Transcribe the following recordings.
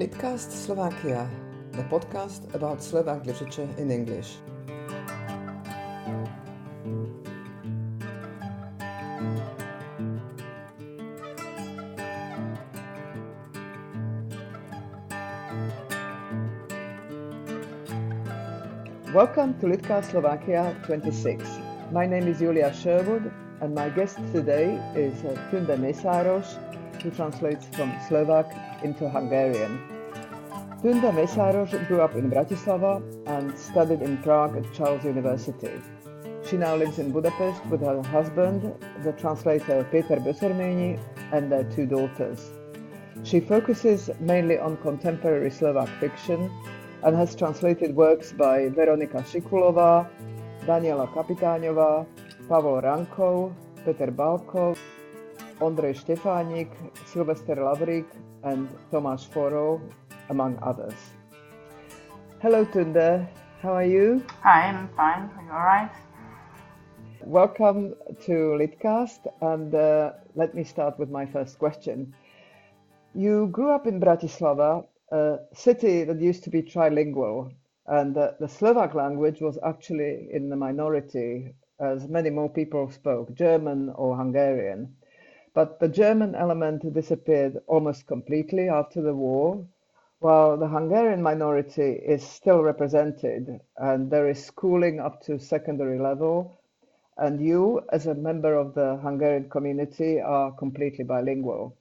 Litcast Slovakia, the podcast about Slovak literature in English. Welcome to Litcast Slovakia 26. My name is Julia Sherwood, and my guest today is uh, Tünde Who translates from Slovak into Hungarian. Tünde Mészáros grew up in Bratislava and studied in Prague at Charles University. She now lives in Budapest with her husband, the translator Peter Böszörményi, and their two daughters. She focuses mainly on contemporary Slovak fiction and has translated works by Veronika Šikulova, Daniela Kapitáňová, Pavol Rankov, Peter Balkov, Ondrej Štefánik, Sylvester Lavrik, and Tomáš Forró, among others. Hello, Tünde. How are you? Hi, I'm fine. Are you all right? Welcome to Litcast, and uh, let me start with my first question. You grew up in Bratislava a city that used to be trilingual, and uh, the Slovak language was actually in the minority, as many more people spoke German or Hungarian. But the German element disappeared almost completely after the war, while the Hungarian minority is still represented, and there is schooling up to secondary level. And you, as a member of the Hungarian community, are completely bilingual.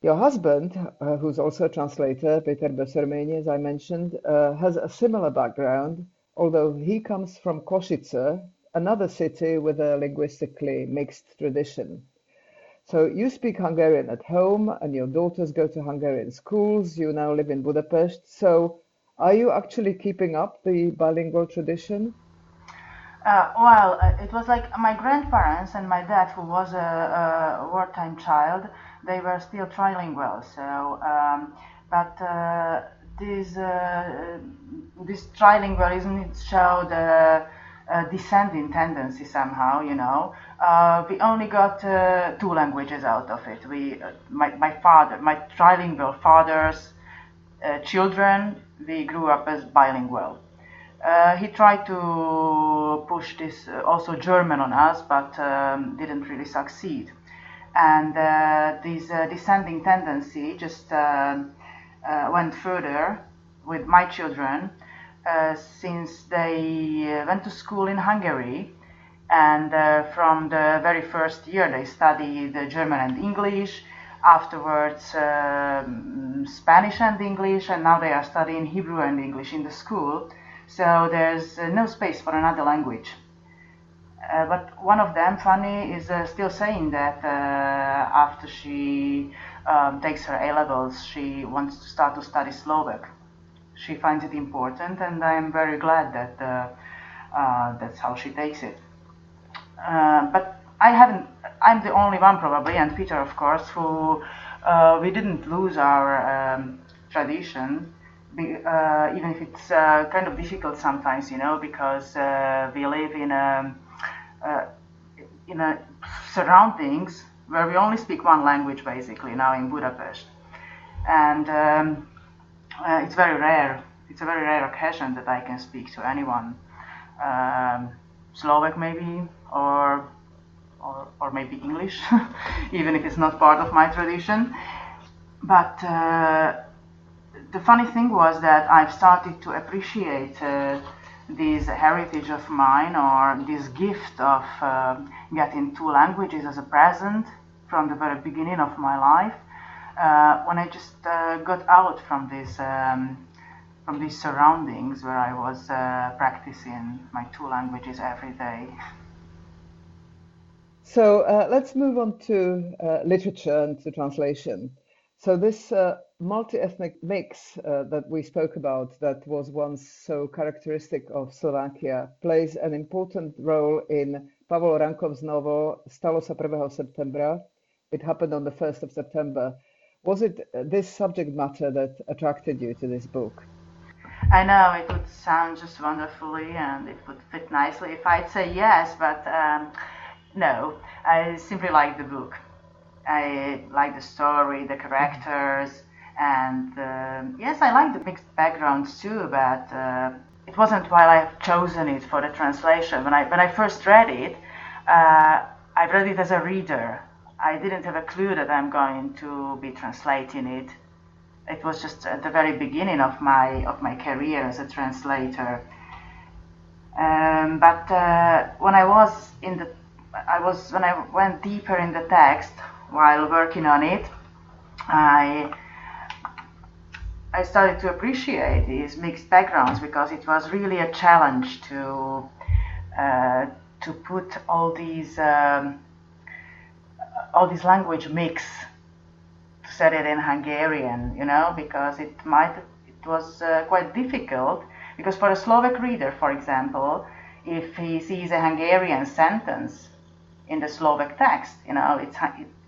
Your husband, uh, who's also a translator, Peter Böszörményi, as I mentioned, uh, has a similar background, although he comes from Košice, another city with a linguistically mixed tradition. So you speak Hungarian at home, and your daughters go to Hungarian schools. You now live in Budapest. So are you actually keeping up the bilingual tradition? Uh, well, uh, it was like my grandparents and my dad, who was a, a wartime child, they were still trilingual. So, um, but uh, this uh, this trilingualism showed a, descending tendency somehow. You know, uh, we only got uh, two languages out of it. We, my, my father, my trilingual father's children, we grew up as bilingual. Uh, he tried to push this uh, also German on us, but um, didn't really succeed. And uh, this uh, descending tendency just uh, uh, went further with my children since they went to school in Hungary. And from the very first year, they studied German and English, afterwards Spanish and English, and now they are studying Hebrew and English in the school so there's uh, no space for another language. Uh, but one of them, Fanny, is uh, still saying that uh, after she um, takes her A levels, she wants to start to study Slovak. She finds it important, and I'm very glad that uh, uh, that's how she takes it. but I haven't. I'm the only one probably, and Peter, of course, who we didn't lose our um, tradition uh, even if it's uh, kind of difficult sometimes, you know, because uh, we live in a, uh, in a surroundings where we only speak one language basically now in Budapest, and um, uh, it's very rare. It's a very rare occasion that I can speak to anyone, um, Slovak maybe, or or, or maybe English, even if it's not part of my tradition, but uh, the funny thing was that I've started to appreciate uh, this heritage of mine or this gift of uh, getting two languages as a present from the very beginning of my life when I just uh, got out from this um, from these surroundings where I was uh, practicing my two languages every day. So uh, let's move on to literature and to translation. So this uh, multi-ethnic mix uh, that we spoke about, that was once so characteristic of Slovakia, plays an important role in Pavol Rankov's novel Stalo sa 1. septembra. It happened on the 1st of September. Was it this subject matter that attracted you to this book? I know it would sound just wonderfully and it would fit nicely if I'd say yes, but um, no, I simply like the book. I like the story, the characters, And uh, yes, I like the mixed backgrounds too, but uh, it wasn't while I've chosen it for the translation. When I when I first read it, uh, I read it as a reader. I didn't have a clue that I'm going to be translating it. It was just at the very beginning of my of my career as a translator. Um, but uh, when I was in the, I was when I went deeper in the text while working on it, I I started to appreciate these mixed backgrounds because it was really a challenge to uh, to put all these um, all this language mix to set it in Hungarian, you know, because it might it was uh, quite difficult because for a Slovak reader, for example, if he sees a Hungarian sentence in the Slovak text, you know, it's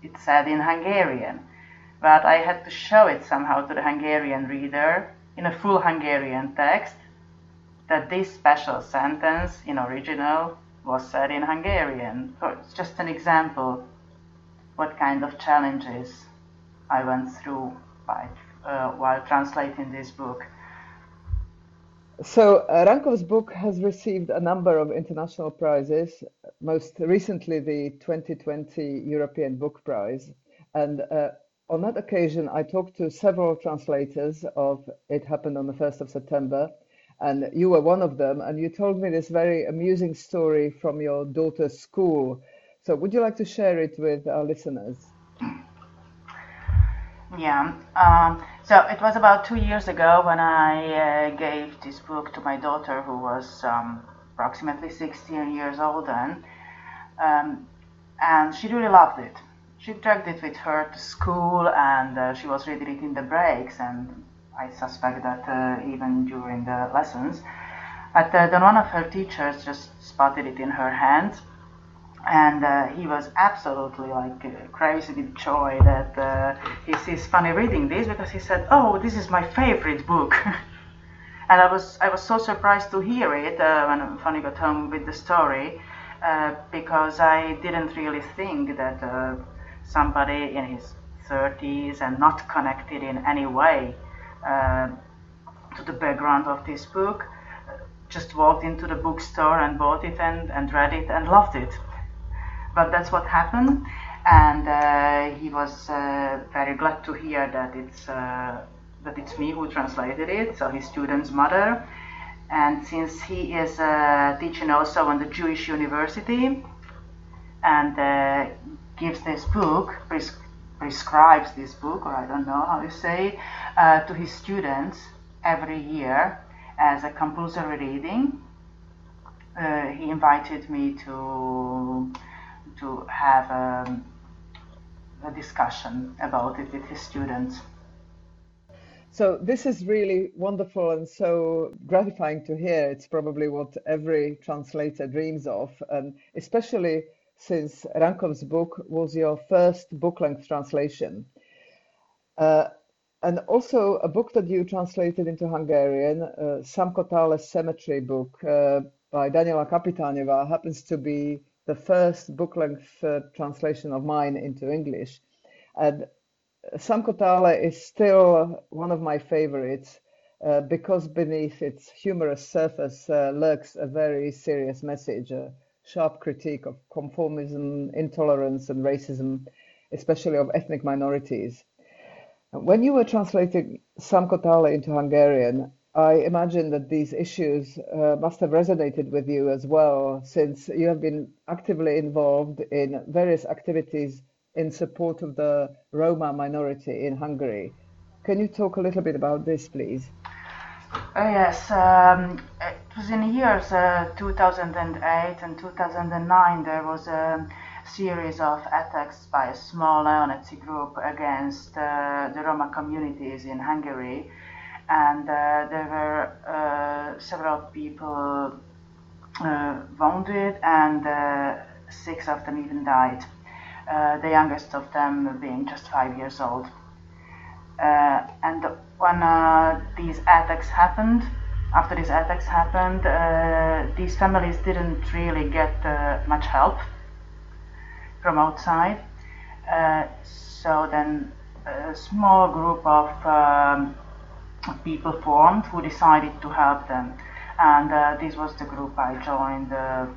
it's said in Hungarian but I had to show it somehow to the Hungarian reader in a full Hungarian text that this special sentence in original was said in Hungarian. So it's just an example what kind of challenges I went through by, uh, while translating this book. So uh, Rankov's book has received a number of international prizes, most recently the 2020 European Book Prize. And uh, on that occasion, I talked to several translators of It Happened on the 1st of September, and you were one of them, and you told me this very amusing story from your daughter's school. So, would you like to share it with our listeners? Yeah. Um, so it was about two years ago when I uh, gave this book to my daughter, who was um, approximately 16 years old then, um, and she really loved it she dragged it with her to school and uh, she was reading it in the breaks and I suspect that uh, even during the lessons. But uh, then one of her teachers just spotted it in her hand and uh, he was absolutely like uh, crazy with joy that uh, he sees Fanny reading this because he said, "Oh, this is my favorite book." and I was I was so surprised to hear it when Fanny got home with the story because I didn't really think that somebody in his 30s and not connected in any way uh, to the background of this book just walked into the bookstore and bought it and, and read it and loved it. But that's what happened, and uh, he was uh, very glad to hear that it's uh, that it's me who translated it, so his student's mother. And since he is uh, teaching also on the Jewish University, and uh, gives this book, pres- prescribes this book, or I don't know how you say, uh, to his students every year as a compulsory reading. He invited me to to have a, um, a discussion about it with his students. So this is really wonderful and so gratifying to hear. It's probably what every translator dreams of, and especially since Rankov's book was your first book-length translation. Uh, and also a book that you translated into Hungarian, uh, Cemetery book uh, by Daniela Kapitanova happens to be the first book-length uh, translation of mine into English. And Samko Tále is still one of my favorites uh, because beneath its humorous surface uh, lurks a very serious message, a sharp critique of conformism, intolerance, and racism, especially of ethnic minorities. When you were translating Samko Tále into Hungarian, I imagine that these issues uh, must have resonated with you as well, since you have been actively involved in various activities in support of the Roma minority in Hungary. Can you talk a little bit about this, please? Oh, yes, um, it was in the years uh, 2008 and 2009. There was a series of attacks by a small neo-Nazi group against uh, the Roma communities in Hungary, and uh, there were uh, several people uh, wounded, and six of them even died. the youngest of them being just five years old. and when these attacks happened, after these attacks happened, uh, these families didn't really get uh, much help from outside. Uh, so then a small group of um, people formed who decided to help them. And uh, this was the group I joined, uh,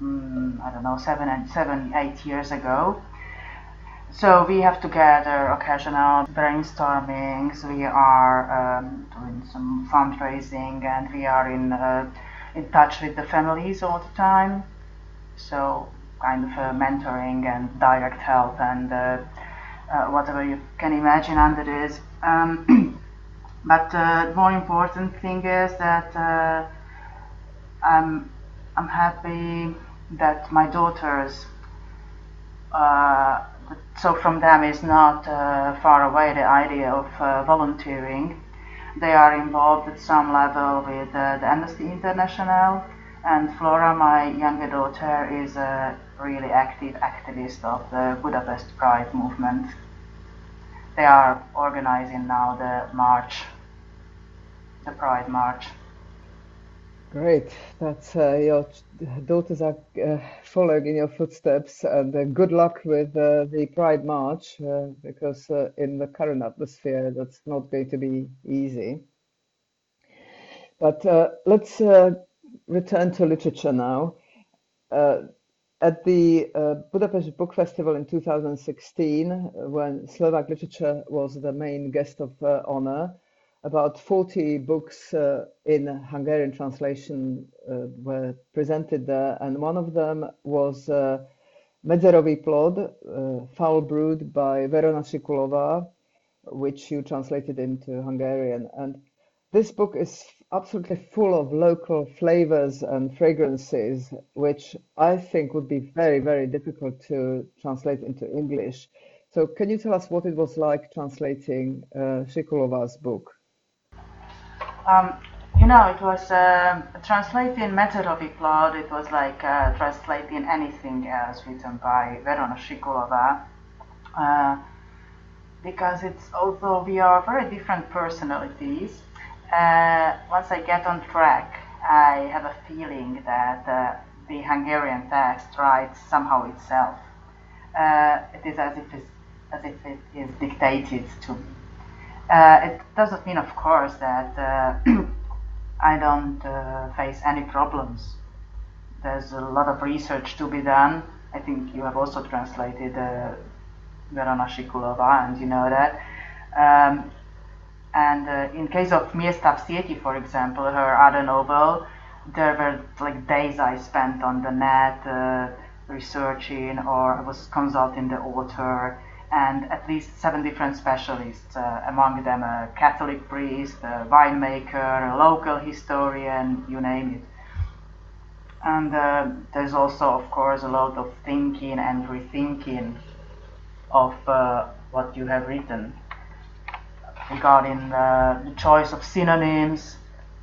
mm, I don't know, seven, and seven, eight years ago. So we have together occasional brainstormings. We are um, doing some fundraising, and we are in uh, in touch with the families all the time. So kind of uh, mentoring and direct help and uh, uh whatever you can imagine under this. Um, but uh, the more important thing is that uh, I'm I'm happy that my daughters so from them is not uh, far away the idea of uh, volunteering. They are involved at some level with uh, the Amnesty International, and Flora, my younger daughter, is a really active activist of the Budapest Pride movement. They are organizing now the march, the Pride March. Great. That's uh, your daughters are uh, following in your footsteps, and uh, good luck with uh, the Pride March uh, because uh, in the current atmosphere, that's not going to be easy. But let's return to literature now. at the Budapest Book Festival in 2016, when Slovak literature was the main guest of honor, about 40 books uh, in Hungarian translation uh, were presented there, and one of them was uh, Medzerový Plod, uh, Foul Brood by Verona Sikulova, which you translated into Hungarian. And this book is absolutely full of local flavors and fragrances, which I think would be very, very difficult to translate into English. So, can you tell us what it was like translating uh, Sikulova's book? Um, you know, it was uh, translating Medzerový Plod. It was like uh, translating anything else written by Verona Sikulova. Uh, because it's although we are very different personalities, uh, once I get on track, I have a feeling that uh, the Hungarian text writes somehow itself. Uh, it is as if, as if it is dictated to me. Uh, it doesn't mean, of course, that uh, I don't uh, face any problems. There's a lot of research to be done. I think you have also translated uh, Verona Sikulova, and you know that. Um, and uh, in case of Miesta v for example, her other novel, there were like days I spent on the net uh, researching, or I was consulting the author and at least seven different specialists, uh, among them a Catholic priest, a winemaker, a local historian, you name it. And uh, there's also, of course, a lot of thinking and rethinking of uh, what you have written regarding uh, the choice of synonyms,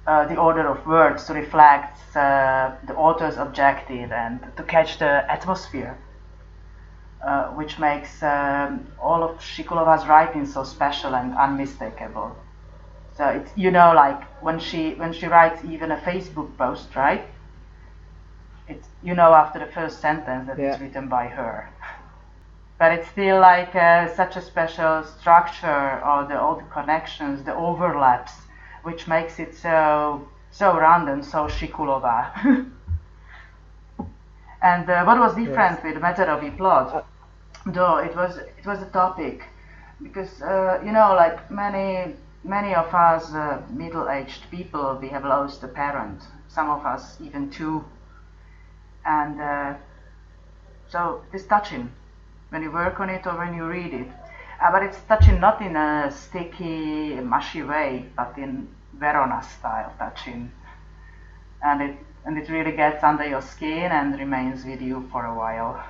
uh, the order of words to reflect uh, the author's objective and to catch the atmosphere uh, which makes um, all of Sikulova's writing so special and unmistakable. So it's you know like when she when she writes even a Facebook post, right? It's you know after the first sentence that yeah. it's written by her. but it's still like uh, such a special structure or the all the connections, the overlaps, which makes it so so random, so Shikulova. and uh, what was different yes. with Medzerový Plod? Though it was it was a topic because uh, you know like many many of us uh, middle-aged people we have lost a parent some of us even two. And uh, so it's touching. When you work on it or when you read it. Uh, but it's touching not in a sticky mushy way but in verona style touching. And it and it really gets under your skin and remains with you for a while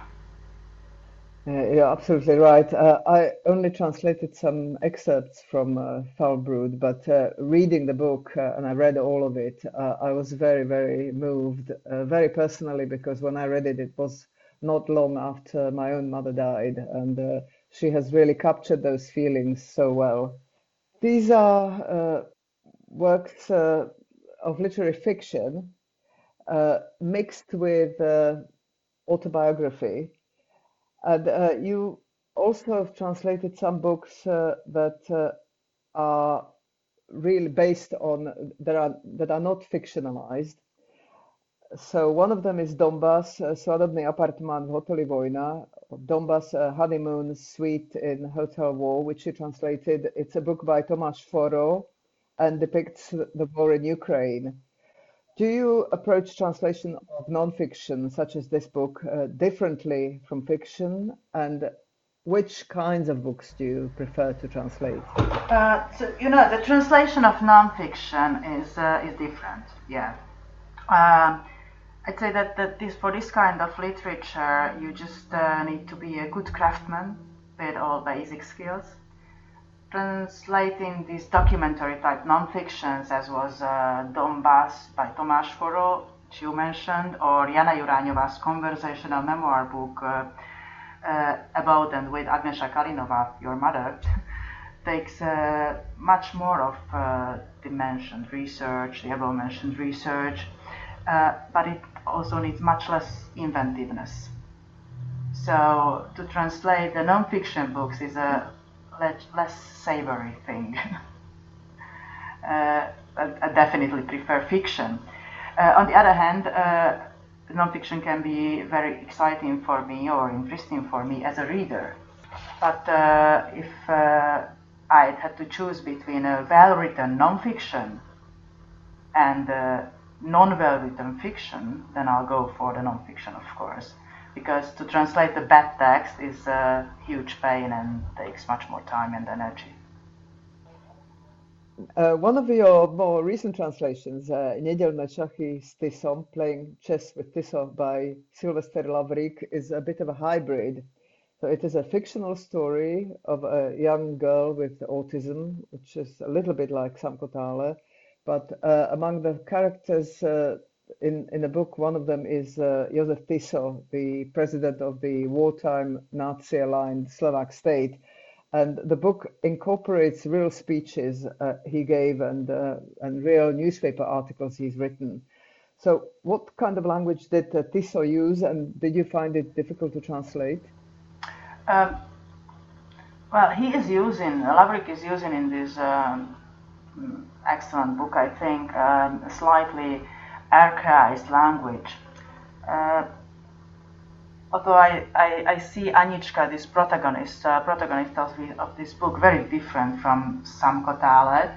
uh, you're absolutely right. Uh, I only translated some excerpts from uh, Foul Brood, but uh, reading the book, uh, and I read all of it, uh, I was very, very moved, very personally, because when I read it, it was not long after my own mother died, and she has really captured those feelings so well. These are works of literary fiction mixed with autobiography and uh, you also have translated some books uh, that uh, are really based on that are that are not fictionalized. So one of them is Donbass, uh, Svadobný apartman v hoteli Vojna, Donbass uh, honeymoon suite in Hotel War, which she translated. It's a book by Tomáš Forró and depicts the war in Ukraine. Do you approach translation of nonfiction, such as this book, uh, differently from fiction? And which kinds of books do you prefer to translate? Uh, so, you know, the translation of nonfiction is uh, is different. Yeah. Um, I'd say that, that this for this kind of literature, you just uh, need to be a good craftsman with all basic skills. Translating these documentary type nonfictions, as was uh, Donbass by Tomáš Forró, which you mentioned, or Jana Jurányová's conversational memoir book uh, uh, about and with Agnesa Kalinová, your mother, takes uh, much more of uh, the mentioned research, the above mentioned research, uh, but it also needs much less inventiveness. So to translate the nonfiction books is a less savory thing. uh, I, I, definitely prefer fiction. Uh, on the other hand, uh, nonfiction can be very exciting for me or interesting for me as a reader. But uh, if uh, I had to choose between a well-written nonfiction and non-well-written fiction, then I'll go for the nonfiction, of course, because to translate the bad text is a huge pain and takes much more time and energy. Uh, one of your more recent translations, uh, Nedelné šachy s Tisom, playing chess with Tiso by Sylvester Lavrik, is a bit of a hybrid. So it is a fictional story of a young girl with autism, which is a little bit like Samko but uh, among the characters uh, in, in the book, one of them is uh, Josef Tiso, the president of the wartime Nazi aligned Slovak state. And the book incorporates real speeches uh, he gave and, uh, and real newspaper articles he's written. So, what kind of language did uh, Tiso use, and did you find it difficult to translate? Um, well, he is using, Lavrik is using in this um, excellent book, I think, um, slightly archaized language. Uh, although I, I, I, see Anička, this protagonist, uh, protagonist of, of, this book, very different from Samko Tálet,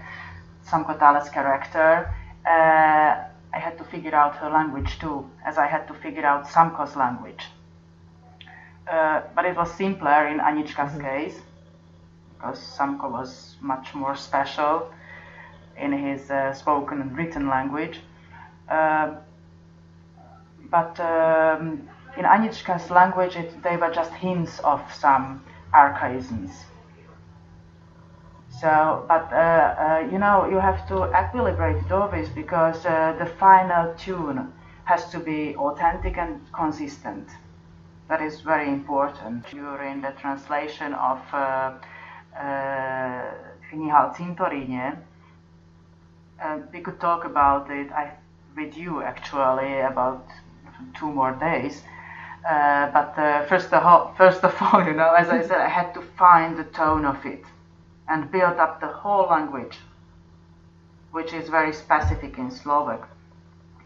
Samko Tálet's character, uh, I had to figure out her language too, as I had to figure out Samko's language. Uh, but it was simpler in Anička's mm-hmm. case, because Samko was much more special in his uh, spoken and written language. Uh, but um, in Anička's language, it, they were just hints of some archaisms. So, but uh, uh, you know, you have to equilibrate always because the final tune has to be authentic and consistent. That is very important during the translation of uh, uh, Cintoríne uh, we could talk about it I, with you actually about two more days. Uh, but uh, first, of all, first of all, you know, as I said, I had to find the tone of it and build up the whole language, which is very specific in Slovak,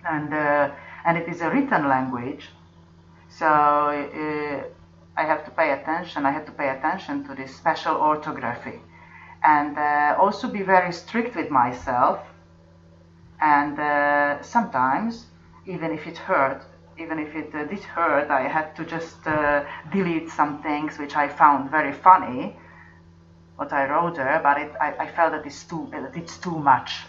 and uh, and it is a written language, so uh, I have to pay attention. I had to pay attention to this special orthography, and uh, also be very strict with myself and uh, sometimes even if it hurt even if it uh, did hurt i had to just uh, delete some things which i found very funny what i wrote there but it, I, I felt that it's too that it's too much.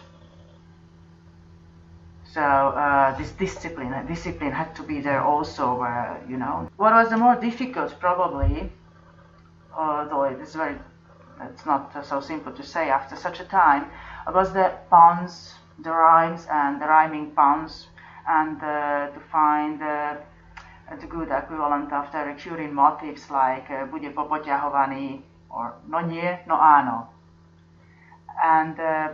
So uh, this discipline discipline had to be there also you know what was the more difficult probably although it is very it's not so simple to say after such a time was the puns the rhymes and the rhyming puns and uh, to find uh, the good equivalent of the recurring motifs like uh, bude popoťahovaný or no nie, no áno. And uh,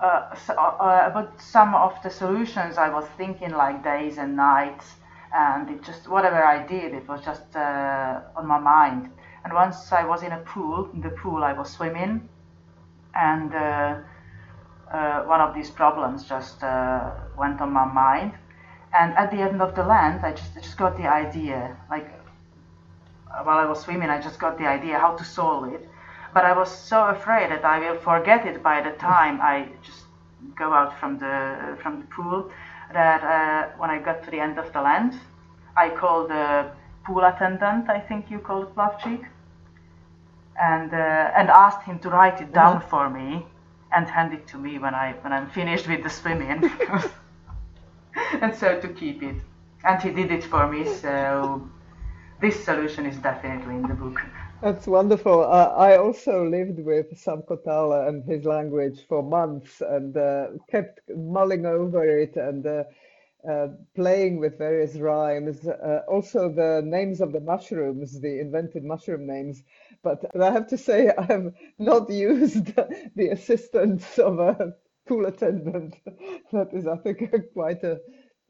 uh, so, uh, but some of the solutions I was thinking like days and nights and it just whatever I did it was just uh, on my mind And once I was in a pool, in the pool I was swimming, and uh, one of these problems just uh, went on my mind. And at the end of the land, I just, I just got the idea, like while I was swimming, I just got the idea how to solve it. But I was so afraid that I will forget it by the time I just go out from the from the pool that uh, when I got to the end of the land, I called the pool attendant, I think you called Plavchik, and uh, and asked him to write it down mm-hmm. for me and hand it to me when I when I'm finished with the swimming, and so to keep it. And he did it for me, so this solution is definitely in the book. That's wonderful. Uh, I also lived with Samko Tále and his language for months and uh, kept mulling over it and uh, uh playing with various rhymes. Uh, also, the names of the mushrooms, the invented mushroom names. But I have to say, I have not used the assistance of a pool attendant. That is, I think, quite a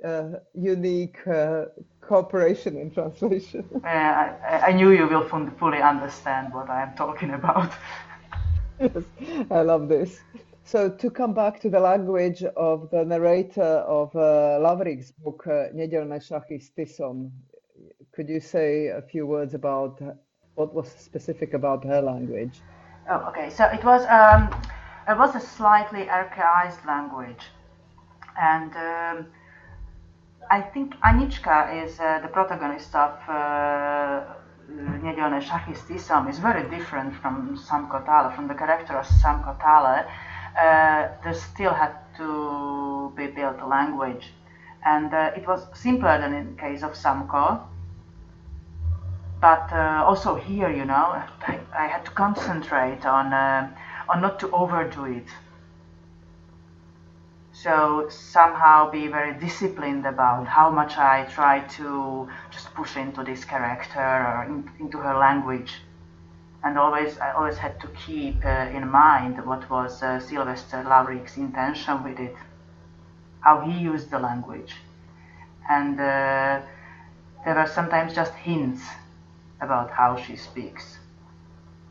uh, unique uh, cooperation in translation. I, I, knew you will fully understand what I am talking about. yes, I love this. So to come back to the language of the narrator of uh, Lavrik's book, uh, Nedělné šachy Tisom, could you say a few words about what was specific about her language? Oh, okay. So it was um, it was a slightly archaized language, and um, I think Anička is uh, the protagonist of uh, Nedělné šachy s Tisom is very different from Samko Tále, from the character of Samko Tále. Uh, there still had to be built a language. And uh, it was simpler than in case of Samko. But uh, also here, you know, I, I, had to concentrate on, uh, on not to overdo it so somehow be very disciplined about how much I try to just push into this character or in, into her language. And always, I always had to keep uh, in mind what was uh, Sylvester Lavrik's intention with it, how he used the language. And uh, there were sometimes just hints about how she speaks.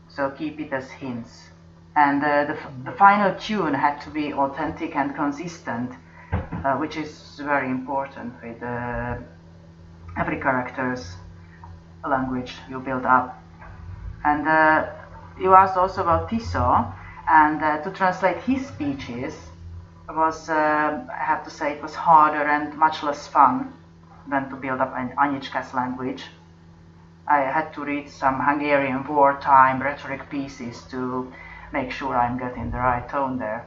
So keep it as hints and uh, the, the final tune had to be authentic and consistent, uh, which is very important with uh, every character's language you build up. And uh, you asked also about Tiso, and uh, to translate his speeches was, uh, I have to say, it was harder and much less fun than to build up an Anička's language. I had to read some Hungarian wartime rhetoric pieces to make sure I'm getting the right tone there.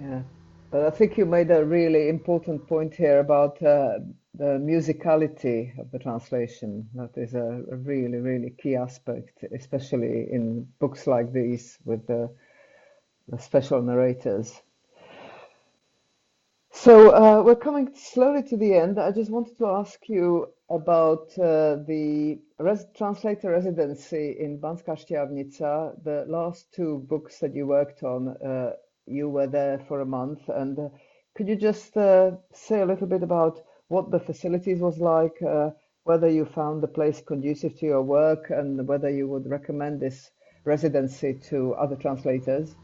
Yeah, but I think you made a really important point here about uh, the musicality of the translation. That is a, a, really, really key aspect, especially in books like these with the, the special narrators. So uh, we're coming slowly to the end. I just wanted to ask you about uh, the res translator residency in Banská Štiavnica. The last two books that you worked on, uh, you were there for a month. And uh, could you just uh, say a little bit about what the facilities was like, uh, whether you found the place conducive to your work, and whether you would recommend this residency to other translators?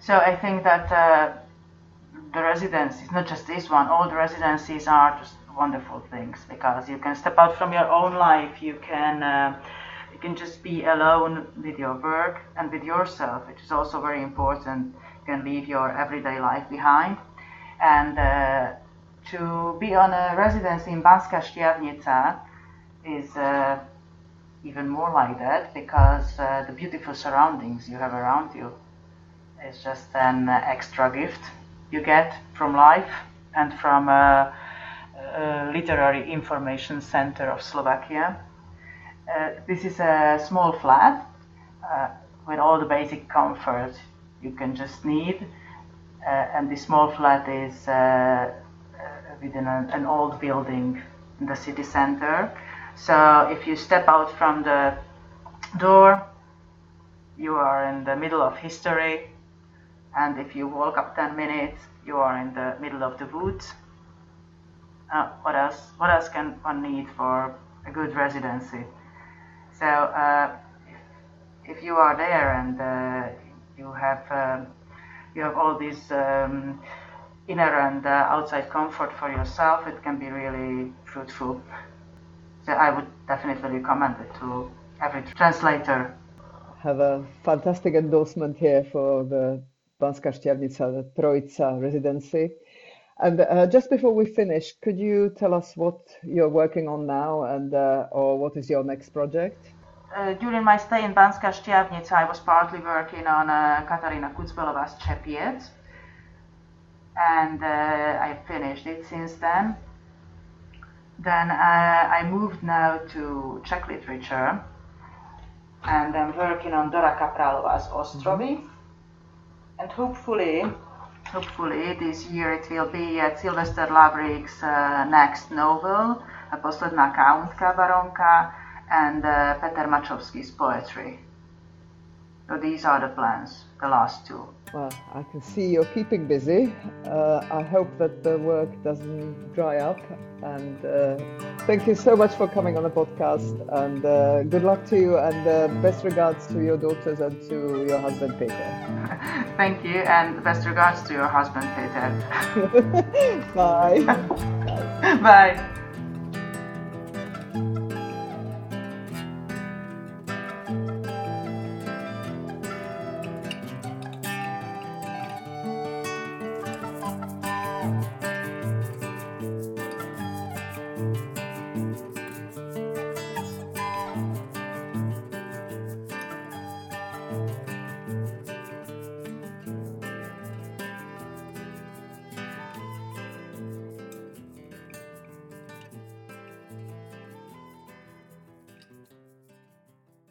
So I think that the residencies, not just this one, all the residencies are just wonderful things because you can step out from your own life. You can uh, you can just be alone with your work and with yourself, which is also very important. You can leave your everyday life behind, and uh, to be on a residency in Banská Štiavnica is uh, even more like that because uh, the beautiful surroundings you have around you is just an extra gift you get from life and from a, a literary information center of Slovakia. Uh, this is a small flat uh, with all the basic comfort you can just need. Uh, and this small flat is uh, uh, within a, an old building in the city center. So if you step out from the door, you are in the middle of history. And if you walk up 10 minutes you are in the middle of the woods. Uh, what else what else can one need for a good residency? So uh, if you are there and uh, you have uh, you have all these um, inner and uh, outside comfort for yourself, it can be really fruitful. So I would definitely recommend it to every translator. Have a fantastic endorsement here for the Banska Štiavnica, the Trojica residency. And uh, just before we finish, could you tell us what you're working on now and uh, or what is your next project? Uh, during my stay in Banska Štiavnica, I was partly working on uh, Katarina Kucbelova's Čepiec, and uh, I finished it since then. Then uh, I moved now to Czech literature, and I'm working on Dora Kapralova's Ostrovy, and hopefully hopefully this year it will be at Sylvester Lavrik's uh, next novel, Posledná kauntka baronka, and uh, Peter Macsovszky's poetry. So these are the plans, the last two. Well, I can see you're keeping busy. Uh, I hope that the work doesn't dry up. And uh, thank you so much for coming on the podcast. And uh, good luck to you. And uh, best regards to your daughters and to your husband, Peter. thank you. And best regards to your husband, Peter. Bye. Bye.